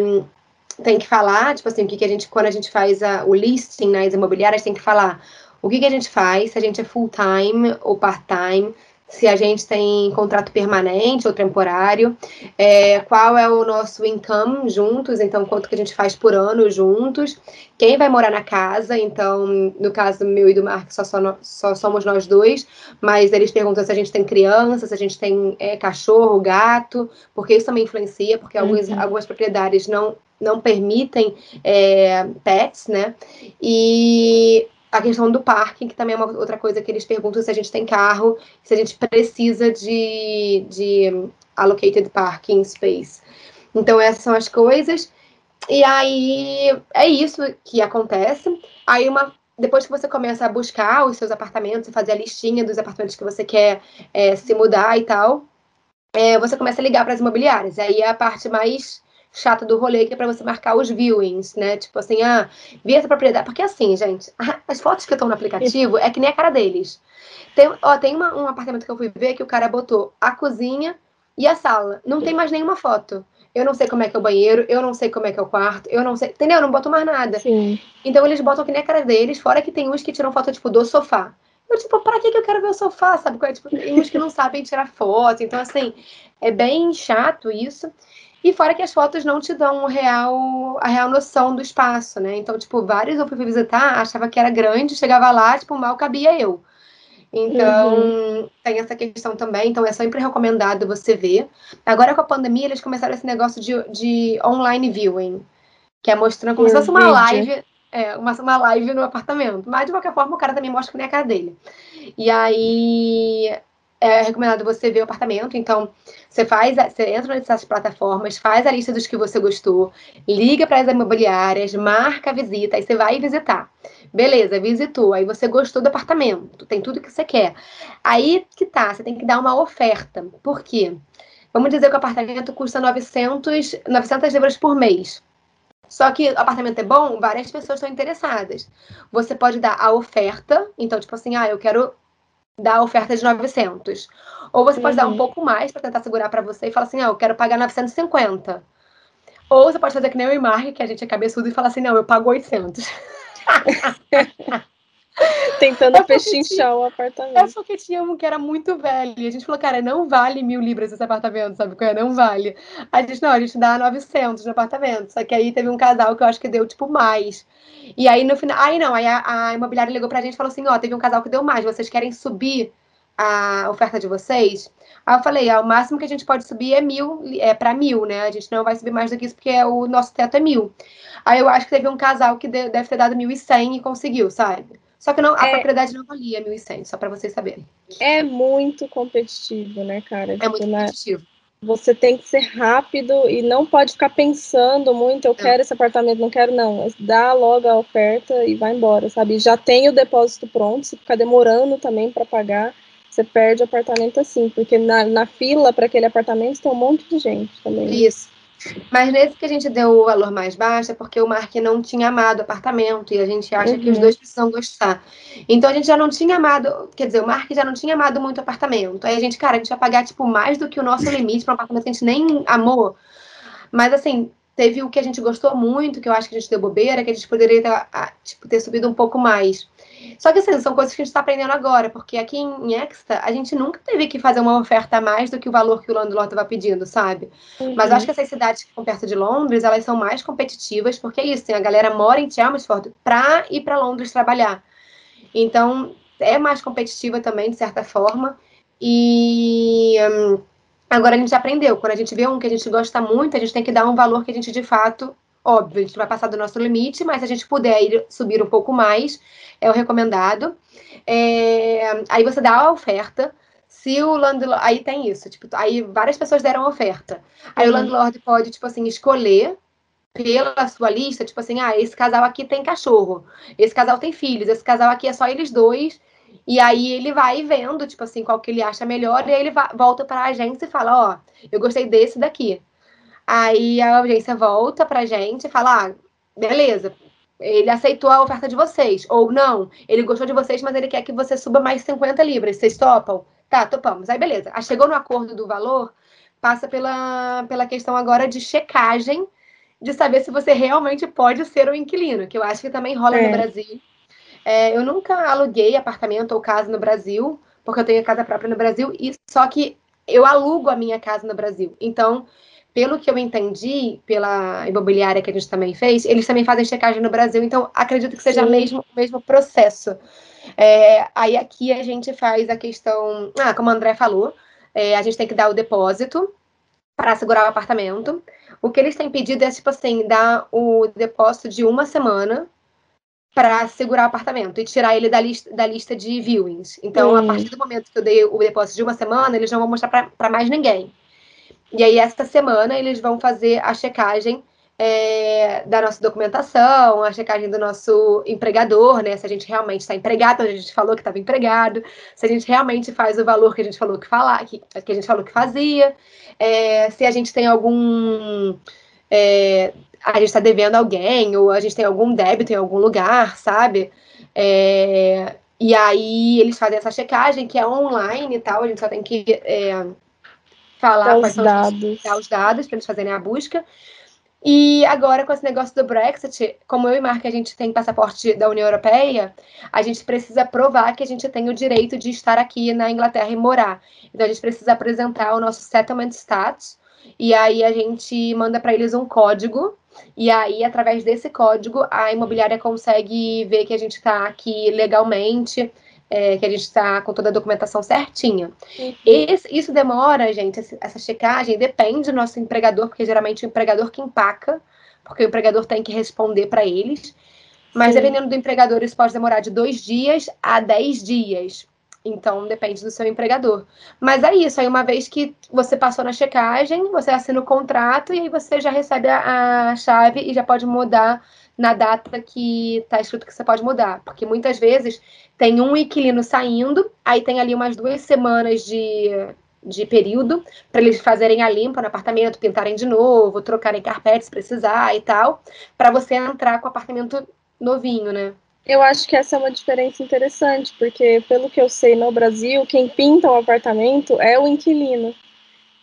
S2: tem que falar, tipo assim, o que, que a gente, quando a gente faz a, o listing nas imobiliárias, tem que falar o que, que a gente faz, se a gente é full-time ou part-time, se a gente tem contrato permanente ou temporário, é, qual é o nosso income juntos, então quanto que a gente faz por ano juntos, quem vai morar na casa, então no caso meu e do Mark só, só, só somos nós dois, mas eles perguntam se a gente tem criança, se a gente tem é, cachorro, gato, porque isso também influencia, porque uhum. alguns, algumas propriedades não não permitem é, pets, né? E a questão do parking, que também é uma outra coisa que eles perguntam se a gente tem carro, se a gente precisa de, de allocated parking space. Então, essas são as coisas. E aí é isso que acontece. Aí uma depois que você começa a buscar os seus apartamentos, fazer a listinha dos apartamentos que você quer é, se mudar e tal, é, você começa a ligar para as imobiliárias. Aí é a parte mais chata do rolê, que é para você marcar os viewings, né? Tipo assim, ah, vi essa propriedade. Porque assim, gente, as fotos que estão no aplicativo é que nem a cara deles. Tem, ó, tem uma, um apartamento que eu fui ver que o cara botou a cozinha e a sala. Não tem mais nenhuma foto. Eu não sei como é que é o banheiro, eu não sei como é que é o quarto, eu não sei. Entendeu? Eu não boto mais nada.
S1: Sim.
S2: Então eles botam que nem a cara deles, fora que tem uns que tiram foto, tipo, do sofá. Eu, tipo, pra que, eu quero ver o sofá, sabe? É, tipo, tem uns que não sabem tirar foto. Então, assim, é bem chato isso. E fora que as fotos não te dão real, a real noção do espaço, né? Então, tipo, vários eu fui visitar, achava que era grande, chegava lá, tipo, mal cabia eu. Então, uhum. tem essa questão também. Então, é sempre recomendado você ver. Agora, com a pandemia, eles começaram esse negócio de, de online viewing, que é mostrando como se fosse uma live. É, uma, uma live no apartamento. Mas, de qualquer forma, o cara também mostra que nem a cara dele. E aí, é recomendado você ver o apartamento. Então, você faz, você entra nessas plataformas, faz a lista dos que você gostou, liga para as imobiliárias, marca a visita, aí você vai visitar. Beleza, visitou, aí você gostou do apartamento, tem tudo que você quer. Aí que tá, você tem que dar uma oferta. Por quê? Vamos dizer que o apartamento custa 900, 900 libras por mês. Só que o apartamento é bom, várias pessoas estão interessadas. Você pode dar a oferta, então, tipo assim, ah, eu quero da oferta de 900. Ou você pode uhum. dar um uhum. pouco mais para tentar segurar para você e falar assim, ah, eu quero pagar 950. Ou você pode fazer que nem o Imark, que a gente é cabeçudo, e falar assim, não, eu pago 800.
S1: Tentando é pechinchar o apartamento. É
S2: porque tinha um que era muito velho. E a gente falou, cara, não vale mil libras esse apartamento, sabe? É? Não vale. A gente, não, a gente dá 900 no apartamento. Só que aí teve um casal que eu acho que deu, tipo, mais. E aí, no final... Aí, não. Aí a, a imobiliária ligou pra gente e falou assim, ó, teve um casal que deu mais. Vocês querem subir a oferta de vocês? Aí eu falei, ah, o máximo que a gente pode subir é mil, é para mil, né? A gente não vai subir mais do que isso, porque o nosso teto é mil. Aí eu acho que teve um casal que deve ter dado mil e cem e conseguiu, sabe? Só que não, a é, propriedade não valia 1.100, só para vocês saberem.
S1: É muito competitivo, né, cara?
S2: É tipo, muito né? competitivo.
S1: Você tem que ser rápido e não pode ficar pensando muito, eu é. quero esse apartamento, não quero, não. Dá logo a oferta e vai embora, sabe? Já tem o depósito pronto, se ficar demorando também para pagar, você perde o apartamento assim, porque na, na fila para aquele apartamento tem um monte de gente também.
S2: Isso. Mas nesse que a gente deu o valor mais baixo é porque o Mark não tinha amado o apartamento e a gente acha uhum. que os uhum. dois precisam gostar. Então a gente já não tinha amado, quer dizer, o Mark já não tinha amado muito o apartamento. Aí a gente, cara, a gente vai pagar tipo mais do que o nosso limite para um apartamento que a gente nem amou. Mas assim, teve o que a gente gostou muito, que eu acho que a gente deu bobeira, que a gente poderia ter, tipo, ter subido um pouco mais. Só que assim, são coisas que a gente está aprendendo agora, porque aqui em Exta a gente nunca teve que fazer uma oferta a mais do que o valor que o landlord estava pedindo, sabe? Uhum. Mas acho que essas cidades que ficam perto de Londres, elas são mais competitivas, porque é isso, tem a galera mora em Chelmsford para ir para Londres trabalhar. Então, é mais competitiva também, de certa forma. E hum, agora a gente aprendeu, quando a gente vê um que a gente gosta muito, a gente tem que dar um valor que a gente de fato Óbvio, a gente vai passar do nosso limite, mas se a gente puder ir subir um pouco mais, é o recomendado. É, aí você dá a oferta. Se o landlord. Aí tem isso, tipo, aí várias pessoas deram oferta. Aí uhum. o landlord pode, tipo assim, escolher pela sua lista, tipo assim, ah, esse casal aqui tem cachorro, esse casal tem filhos, esse casal aqui é só eles dois. E aí ele vai vendo, tipo assim, qual que ele acha melhor, e aí ele volta para a agência e fala, ó, eu gostei desse daqui. Aí a audiência volta pra gente e fala: ah, beleza, ele aceitou a oferta de vocês. Ou não, ele gostou de vocês, mas ele quer que você suba mais 50 libras. Vocês topam? Tá, topamos. Aí beleza. Aí chegou no acordo do valor, passa pela, pela questão agora de checagem, de saber se você realmente pode ser o inquilino, que eu acho que também rola é. no Brasil. É, eu nunca aluguei apartamento ou casa no Brasil, porque eu tenho casa própria no Brasil, e só que eu alugo a minha casa no Brasil. Então, pelo que eu entendi, pela imobiliária que a gente também fez, eles também fazem checagem no Brasil, então acredito que seja o mesmo, mesmo processo. É, aí aqui a gente faz a questão, ah, como o André falou, é, a gente tem que dar o depósito para segurar o apartamento. O que eles têm pedido é, tipo assim, dar o depósito de uma semana para segurar o apartamento e tirar ele da lista, da lista de viewings. Então, hum. a partir do momento que eu dei o depósito de uma semana, eles não vão mostrar para mais ninguém. E aí, esta semana, eles vão fazer a checagem é, da nossa documentação, a checagem do nosso empregador, né? Se a gente realmente está empregado, a gente falou que estava empregado, se a gente realmente faz o valor que a gente falou que falar, que, que a gente falou que fazia, é, se a gente tem algum. É, a gente está devendo alguém, ou a gente tem algum débito em algum lugar, sabe? É, e aí eles fazem essa checagem que é online e tal, a gente só tem que é, falar
S1: quais são dados.
S2: Os, os dados para eles fazerem a busca. E agora, com esse negócio do Brexit, como eu e Mark a gente tem passaporte da União Europeia, a gente precisa provar que a gente tem o direito de estar aqui na Inglaterra e morar. Então, a gente precisa apresentar o nosso settlement status, e aí a gente manda para eles um código, e aí, através desse código, a imobiliária consegue ver que a gente está aqui legalmente, é, que a gente está com toda a documentação certinha. Uhum. Esse, isso demora, gente, essa checagem depende do nosso empregador, porque geralmente o empregador que empaca, porque o empregador tem que responder para eles. Mas Sim. dependendo do empregador, isso pode demorar de dois dias a dez dias. Então, depende do seu empregador. Mas é isso, aí uma vez que você passou na checagem, você assina o contrato e aí você já recebe a, a chave e já pode mudar na data que está escrito que você pode mudar. Porque muitas vezes tem um inquilino saindo, aí tem ali umas duas semanas de, de período para eles fazerem a limpa no apartamento, pintarem de novo, trocarem carpete se precisar e tal, para você entrar com o apartamento novinho, né?
S1: Eu acho que essa é uma diferença interessante, porque pelo que eu sei no Brasil, quem pinta o apartamento é o inquilino.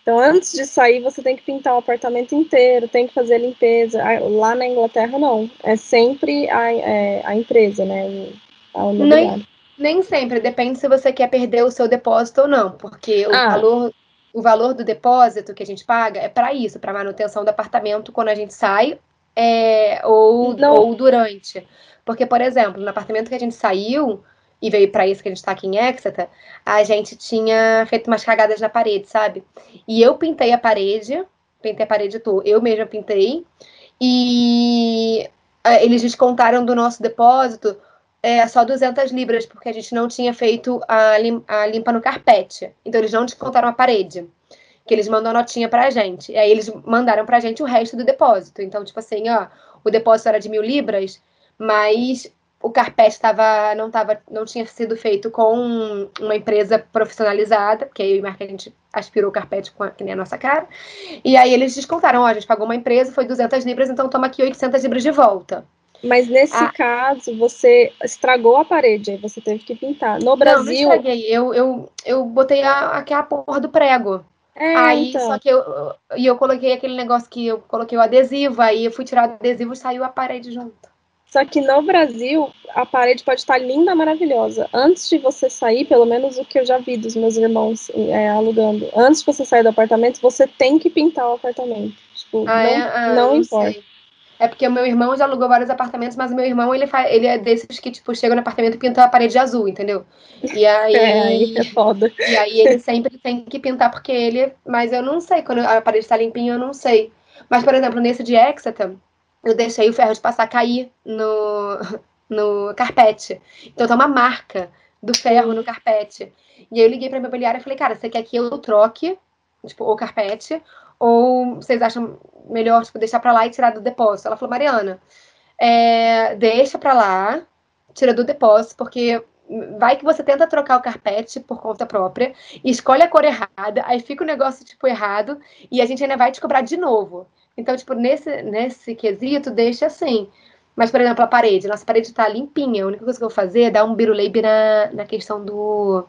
S1: Então, antes de sair, você tem que pintar o apartamento inteiro, tem que fazer a limpeza. Lá na Inglaterra, não. É sempre a, é, a empresa, né? A
S2: nem, nem sempre. Depende se você quer perder o seu depósito ou não. Porque o, ah. valor, o valor do depósito que a gente paga é para isso, para manutenção do apartamento quando a gente sai é, ou, ou durante. Porque, por exemplo, no apartamento que a gente saiu, e veio para isso que a gente está aqui em Exeter, a gente tinha feito umas cagadas na parede, sabe? E eu pintei a parede, pintei a parede toda, eu mesma pintei, e é, eles descontaram do nosso depósito é, só 200 libras, porque a gente não tinha feito a, lim a limpa no carpete. Então, eles não descontaram a parede que eles mandam a notinha pra gente. E aí eles mandaram pra gente o resto do depósito. Então, tipo assim, ó, o depósito era de mil libras, mas o carpete tava, não, tava, não tinha sido feito com uma empresa profissionalizada, porque aí a gente aspirou o carpete com a, que nem a nossa cara. E aí eles descontaram, ó, a gente pagou uma empresa, foi 200 libras, então toma aqui 800 libras de volta.
S1: Mas nesse ah, caso, você estragou a parede, aí você teve que pintar. No Brasil. Não, não
S2: estraguei. Eu, eu, eu botei a, aqui a porra do prego. É, aí, então. só que eu, e eu coloquei aquele negócio que eu coloquei o adesivo, aí eu fui tirar o adesivo e saiu a parede junto.
S1: Só que no Brasil, a parede pode estar linda, maravilhosa. Antes de você sair, pelo menos o que eu já vi dos meus irmãos é, alugando, antes de você sair do apartamento, você tem que pintar o apartamento. Tipo, ah, não, é? ah, não, importa. Sei.
S2: É porque o meu irmão já alugou vários apartamentos, mas o meu irmão, ele, faz, ele é desses que, tipo, chega no apartamento e pinta a parede de azul, entendeu? E aí...
S1: é, é foda.
S2: E aí ele sempre tem que pintar, porque ele... Mas eu não sei, quando a parede está limpinha, eu não sei. Mas, por exemplo, nesse de Exeter, eu deixei o ferro de passar cair no, no carpete. Então tá uma marca do ferro no carpete. E aí eu liguei pra imobiliária e falei, cara, você quer que eu troque, tipo, o carpete, ou vocês acham melhor, tipo, deixar pra lá e tirar do depósito? Ela falou, Mariana, é, deixa pra lá, tira do depósito, porque vai que você tenta trocar o carpete por conta própria, escolhe a cor errada, aí fica o negócio, tipo, errado, e a gente ainda vai te cobrar de novo. Então, tipo, nesse, nesse quesito, deixa assim. Mas, por exemplo, a parede. Nossa parede tá limpinha. A única coisa que eu vou fazer é dar um biruleibe na, na questão do,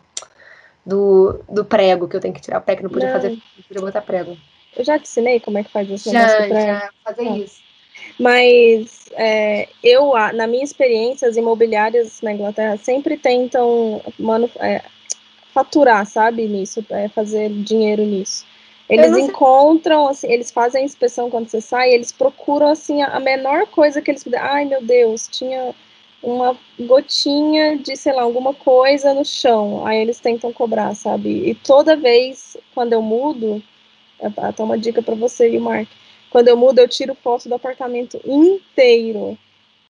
S2: do, do prego, que eu tenho que tirar o pé, que não podia não. fazer, não podia botar prego.
S1: Eu já te ensinei como é que faz esse
S2: já, prego. Já, fazer ah. isso.
S1: Mas é, eu, na minha experiência, as imobiliárias na Inglaterra sempre tentam manu, é, faturar, sabe, nisso, é, fazer dinheiro nisso. Eles encontram, assim, eles fazem a inspeção quando você sai, eles procuram, assim, a menor coisa que eles puderem. Ai, meu Deus, tinha uma gotinha de, sei lá, alguma coisa no chão. Aí eles tentam cobrar, sabe? E toda vez, quando eu mudo, até uma dica para você e o Mark. Quando eu mudo, eu tiro foto do apartamento inteiro.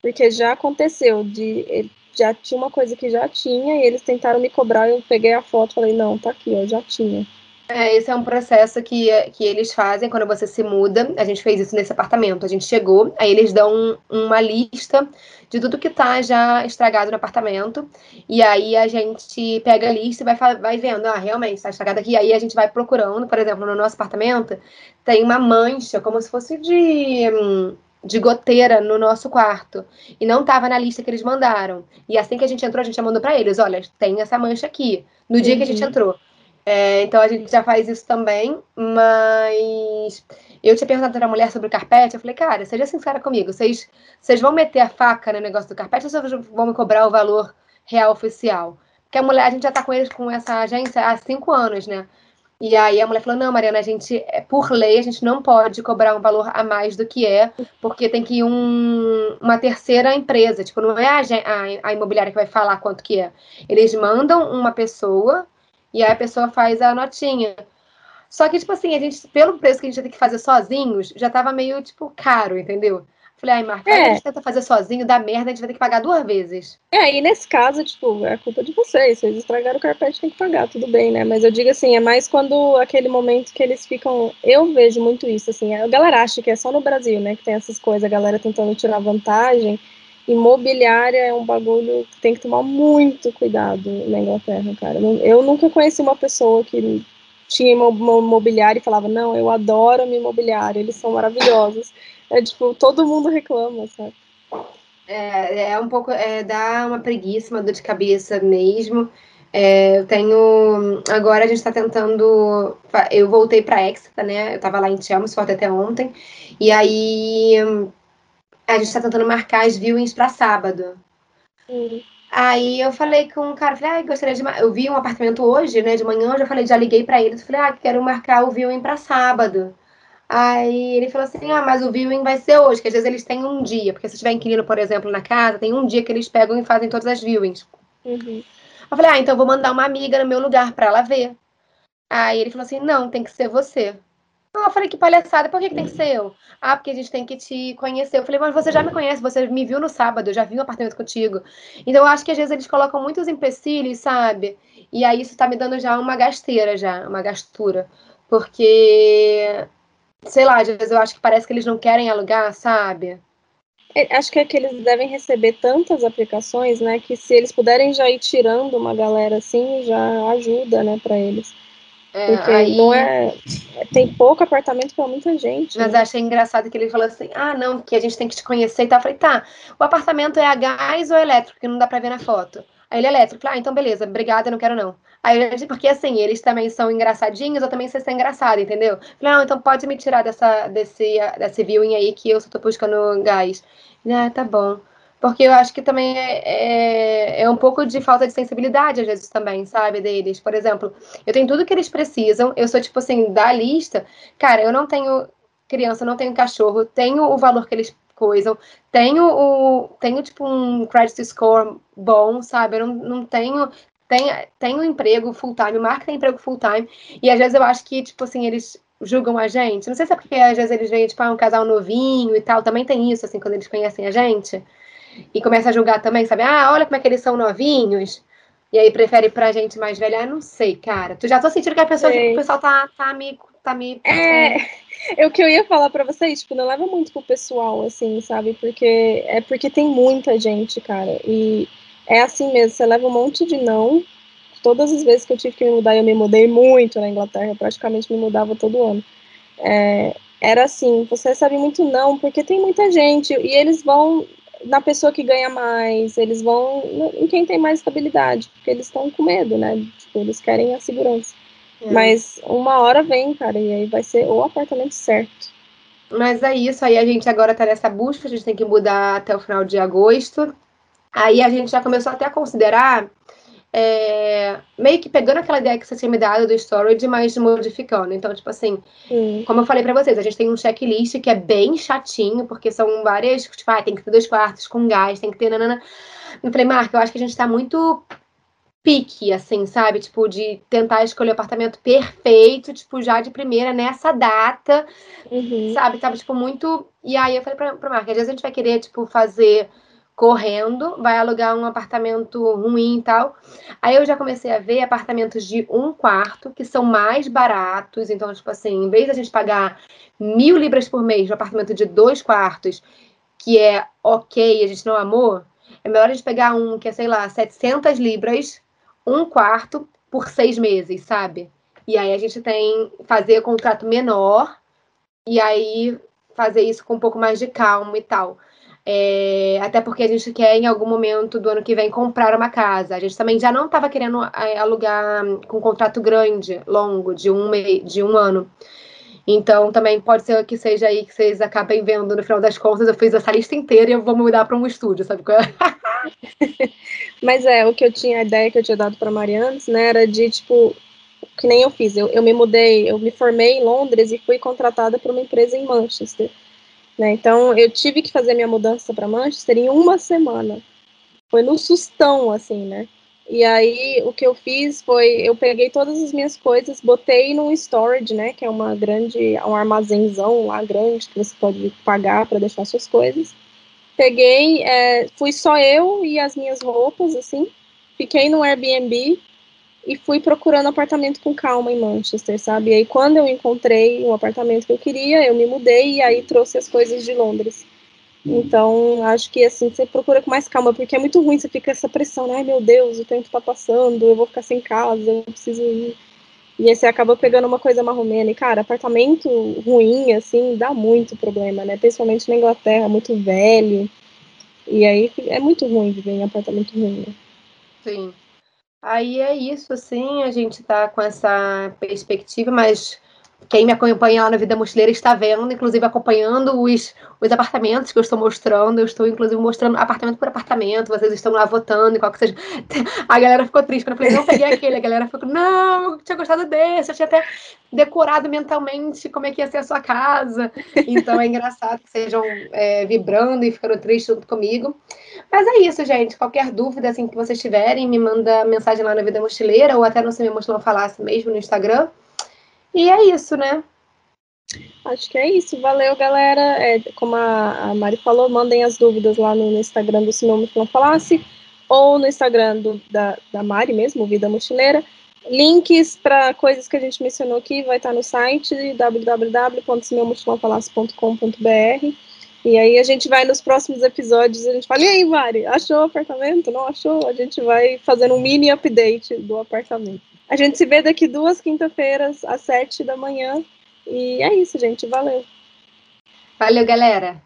S1: Porque já aconteceu de já tinha uma coisa que já tinha e eles tentaram me cobrar, eu peguei a foto, falei, não, tá aqui, ó, já tinha.
S2: É, esse é um processo que, que eles fazem quando você se muda. A gente fez isso nesse apartamento. A gente chegou, aí eles dão uma lista de tudo que tá já estragado no apartamento. E aí a gente pega a lista e vai, vai vendo, ah, realmente tá estragado aqui. Aí a gente vai procurando, por exemplo, no nosso apartamento, tem uma mancha, como se fosse de. de goteira no nosso quarto. E não estava na lista que eles mandaram. E assim que a gente entrou, a gente já mandou para eles: olha, tem essa mancha aqui. No dia uhum. que a gente uhum. entrou. É, então a gente já faz isso também, mas eu tinha perguntado para a mulher sobre o carpete, eu falei, cara, seja sincera comigo, vocês, vocês vão meter a faca no negócio do carpete ou vocês vão me cobrar o valor real oficial? Porque a mulher, a gente já está com eles com essa agência há cinco anos, né? E aí a mulher falou, não, Mariana, a gente, é, por lei, a gente não pode cobrar um valor a mais do que é, porque tem que ir um, uma terceira empresa, tipo, não é a, a, a imobiliária que vai falar quanto que é. Eles mandam uma pessoa e aí a pessoa faz a notinha. Só que, tipo assim, a gente, pelo preço que a gente tem que fazer sozinhos, já tava meio, tipo, caro, entendeu? Falei, ai, Marca, é. a gente tenta fazer sozinho, dá merda, a gente vai ter que pagar duas vezes.
S1: É, e nesse caso, tipo, é culpa de vocês. Vocês estragaram o carpete, tem que pagar, tudo bem, né? Mas eu digo assim, é mais quando aquele momento que eles ficam. Eu vejo muito isso, assim. A galera acha que é só no Brasil, né? Que tem essas coisas, a galera tentando tirar vantagem imobiliária é um bagulho que tem que tomar muito cuidado na Inglaterra, cara. Eu nunca conheci uma pessoa que tinha imobiliária e falava, não, eu adoro minha imobiliária, eles são maravilhosos. É tipo, todo mundo reclama, sabe?
S2: É, é um pouco, é, dá uma preguiça, uma dor de cabeça mesmo. É, eu tenho. Agora a gente está tentando. Eu voltei para Exeter, né? Eu estava lá em Chelmsford até ontem. E aí a gente tá tentando marcar as viewings para sábado. Sim. Aí eu falei com o cara, falei, ah, gostaria de. Eu vi um apartamento hoje, né, de manhã, eu já falei, já liguei para ele, falei, ah, quero marcar o viewing para sábado. Aí ele falou assim, ah, mas o viewing vai ser hoje, que às vezes eles têm um dia, porque se tiver inquilino, por exemplo, na casa, tem um dia que eles pegam e fazem todas as viewings. Uhum. Eu falei, ah, então eu vou mandar uma amiga no meu lugar para ela ver. Aí ele falou assim, não, tem que ser você. Eu falei, que palhaçada, por que, que tem que ser eu? Ah, porque a gente tem que te conhecer. Eu falei, mas você já me conhece, você me viu no sábado, eu já vi um apartamento contigo. Então, eu acho que às vezes eles colocam muitos empecilhos, sabe? E aí isso tá me dando já uma gasteira, já, uma gastura. Porque, sei lá, às vezes eu acho que parece que eles não querem alugar, sabe?
S1: É, acho que é que eles devem receber tantas aplicações, né, que se eles puderem já ir tirando uma galera assim, já ajuda, né, para eles. É, Porque aí... não é. Tem pouco apartamento para muita gente.
S2: Mas
S1: né?
S2: achei engraçado que ele falou assim: ah, não, que a gente tem que te conhecer e tal. Eu falei, tá, o apartamento é a gás ou elétrico? Que não dá para ver na foto. Aí ele é elétrico. Ah, então beleza, obrigada, não quero não. Aí porque assim, eles também são engraçadinhos, eu também sei ser engraçado, entendeu? Não, então pode me tirar dessa, desse, desse viewing aí que eu só tô buscando gás. Ah, tá bom. Porque eu acho que também é, é, é, um pouco de falta de sensibilidade, às vezes, também, sabe, deles. Por exemplo, eu tenho tudo que eles precisam, eu sou, tipo assim, da lista, cara, eu não tenho criança, não tenho cachorro, tenho o valor que eles coisam, tenho o. Tenho, tipo, um credit score bom, sabe? Eu não, não tenho. Tenho, um emprego full-time, o Mark tem emprego full-time, e às vezes eu acho que, tipo assim, eles julgam a gente. Não sei se é porque às vezes eles veem, tipo, ah, um casal novinho e tal, também tem isso, assim, quando eles conhecem a gente e começa a julgar também, sabe? Ah, olha como é que eles são novinhos. E aí prefere pra gente mais velha. Ah, não sei, cara. Tu já tô sentindo que a pessoa, o pessoal tá, tá me. Tá me
S1: é, é o que eu ia falar pra vocês, tipo, não leva muito pro pessoal, assim, sabe? Porque é porque tem muita gente, cara. E é assim mesmo, você leva um monte de não. Todas as vezes que eu tive que me mudar, eu me mudei muito na Inglaterra, eu praticamente me mudava todo ano. É, era assim, você recebe muito não, porque tem muita gente, e eles vão na pessoa que ganha mais, eles vão em quem tem mais estabilidade, porque eles estão com medo, né? Tipo, eles querem a segurança. É. Mas uma hora vem, cara, e aí vai ser o apartamento certo.
S2: Mas é isso, aí a gente agora tá nessa busca, a gente tem que mudar até o final de agosto. Aí a gente já começou até a considerar é, meio que pegando aquela ideia que você tinha me dado do storage, mas modificando. Então, tipo assim, hum. como eu falei para vocês, a gente tem um checklist que é bem chatinho, porque são várias, tipo, ah, tem que ter dois quartos com gás, tem que ter nanana. Eu falei, Marca, eu acho que a gente tá muito pique, assim, sabe? Tipo, de tentar escolher o apartamento perfeito, tipo, já de primeira, nessa data, uhum. sabe? Tava, tipo, muito... E aí eu falei pra, pra Marca, às vezes a gente vai querer, tipo, fazer correndo, vai alugar um apartamento ruim e tal. Aí eu já comecei a ver apartamentos de um quarto, que são mais baratos. Então, tipo assim, em vez da gente pagar mil libras por mês no apartamento de dois quartos, que é ok, a gente não amou, é melhor a gente pegar um que é, sei lá, 700 libras, um quarto, por seis meses, sabe? E aí a gente tem fazer contrato menor e aí fazer isso com um pouco mais de calma e tal. É, até porque a gente quer, em algum momento do ano que vem, comprar uma casa. A gente também já não estava querendo é, alugar com um contrato grande, longo, de um, de um ano. Então, também pode ser que seja aí que vocês acabem vendo no final das contas. Eu fiz essa lista inteira e eu vou mudar para um estúdio, sabe?
S1: Mas é, o que eu tinha, a ideia que eu tinha dado para Mariana, né, era de tipo, que nem eu fiz. Eu, eu me mudei, eu me formei em Londres e fui contratada por uma empresa em Manchester. Né? Então, eu tive que fazer minha mudança para Manchester em uma semana. Foi no sustão, assim, né? E aí, o que eu fiz foi, eu peguei todas as minhas coisas, botei num storage, né, que é uma grande, um armazenzão lá grande que você pode pagar para deixar suas coisas. Peguei, é, fui só eu e as minhas roupas, assim, fiquei no Airbnb e fui procurando apartamento com calma em Manchester, sabe? E aí quando eu encontrei um apartamento que eu queria, eu me mudei e aí trouxe as coisas de Londres. Então, acho que assim, você procura com mais calma, porque é muito ruim você fica essa pressão, né? ai meu Deus, o tempo tá passando, eu vou ficar sem casa, eu preciso ir. E aí você acaba pegando uma coisa marromena. E, cara, apartamento ruim, assim, dá muito problema, né? Principalmente na Inglaterra, muito velho. E aí é muito ruim viver em apartamento ruim, né?
S2: Sim. Aí é isso, assim, a gente tá com essa perspectiva, mas quem me acompanha lá na Vida Mochileira está vendo, inclusive acompanhando os, os apartamentos que eu estou mostrando. Eu estou, inclusive, mostrando apartamento por apartamento. Vocês estão lá votando, qual que seja. A galera ficou triste quando eu falei, não peguei aquele. A galera ficou, não, eu tinha gostado desse. Eu tinha até decorado mentalmente como é que ia ser a sua casa. Então é engraçado que sejam é, vibrando e ficando tristes junto comigo. Mas é isso, gente. Qualquer dúvida assim, que vocês tiverem, me manda mensagem lá na Vida Mochileira ou até no Se Me Mochilão Falasse mesmo no Instagram. E é isso, né?
S1: Acho que é isso. Valeu, galera. É, como a, a, Mari falou, mandem as dúvidas lá no, no Instagram do Sinônimo que não falasse, ou no Instagram do, da, da Mari mesmo, Vida Mochileira. Links para coisas que a gente mencionou aqui vai estar no site www.semelmochilãofalasse.com.br e aí a gente vai nos próximos episódios, a gente fala, e aí, Mari, achou o apartamento? Não achou? A gente vai fazendo um mini update do apartamento. A gente se vê daqui duas quinta-feiras, às sete da manhã. E é isso, gente. Valeu.
S2: Valeu, galera.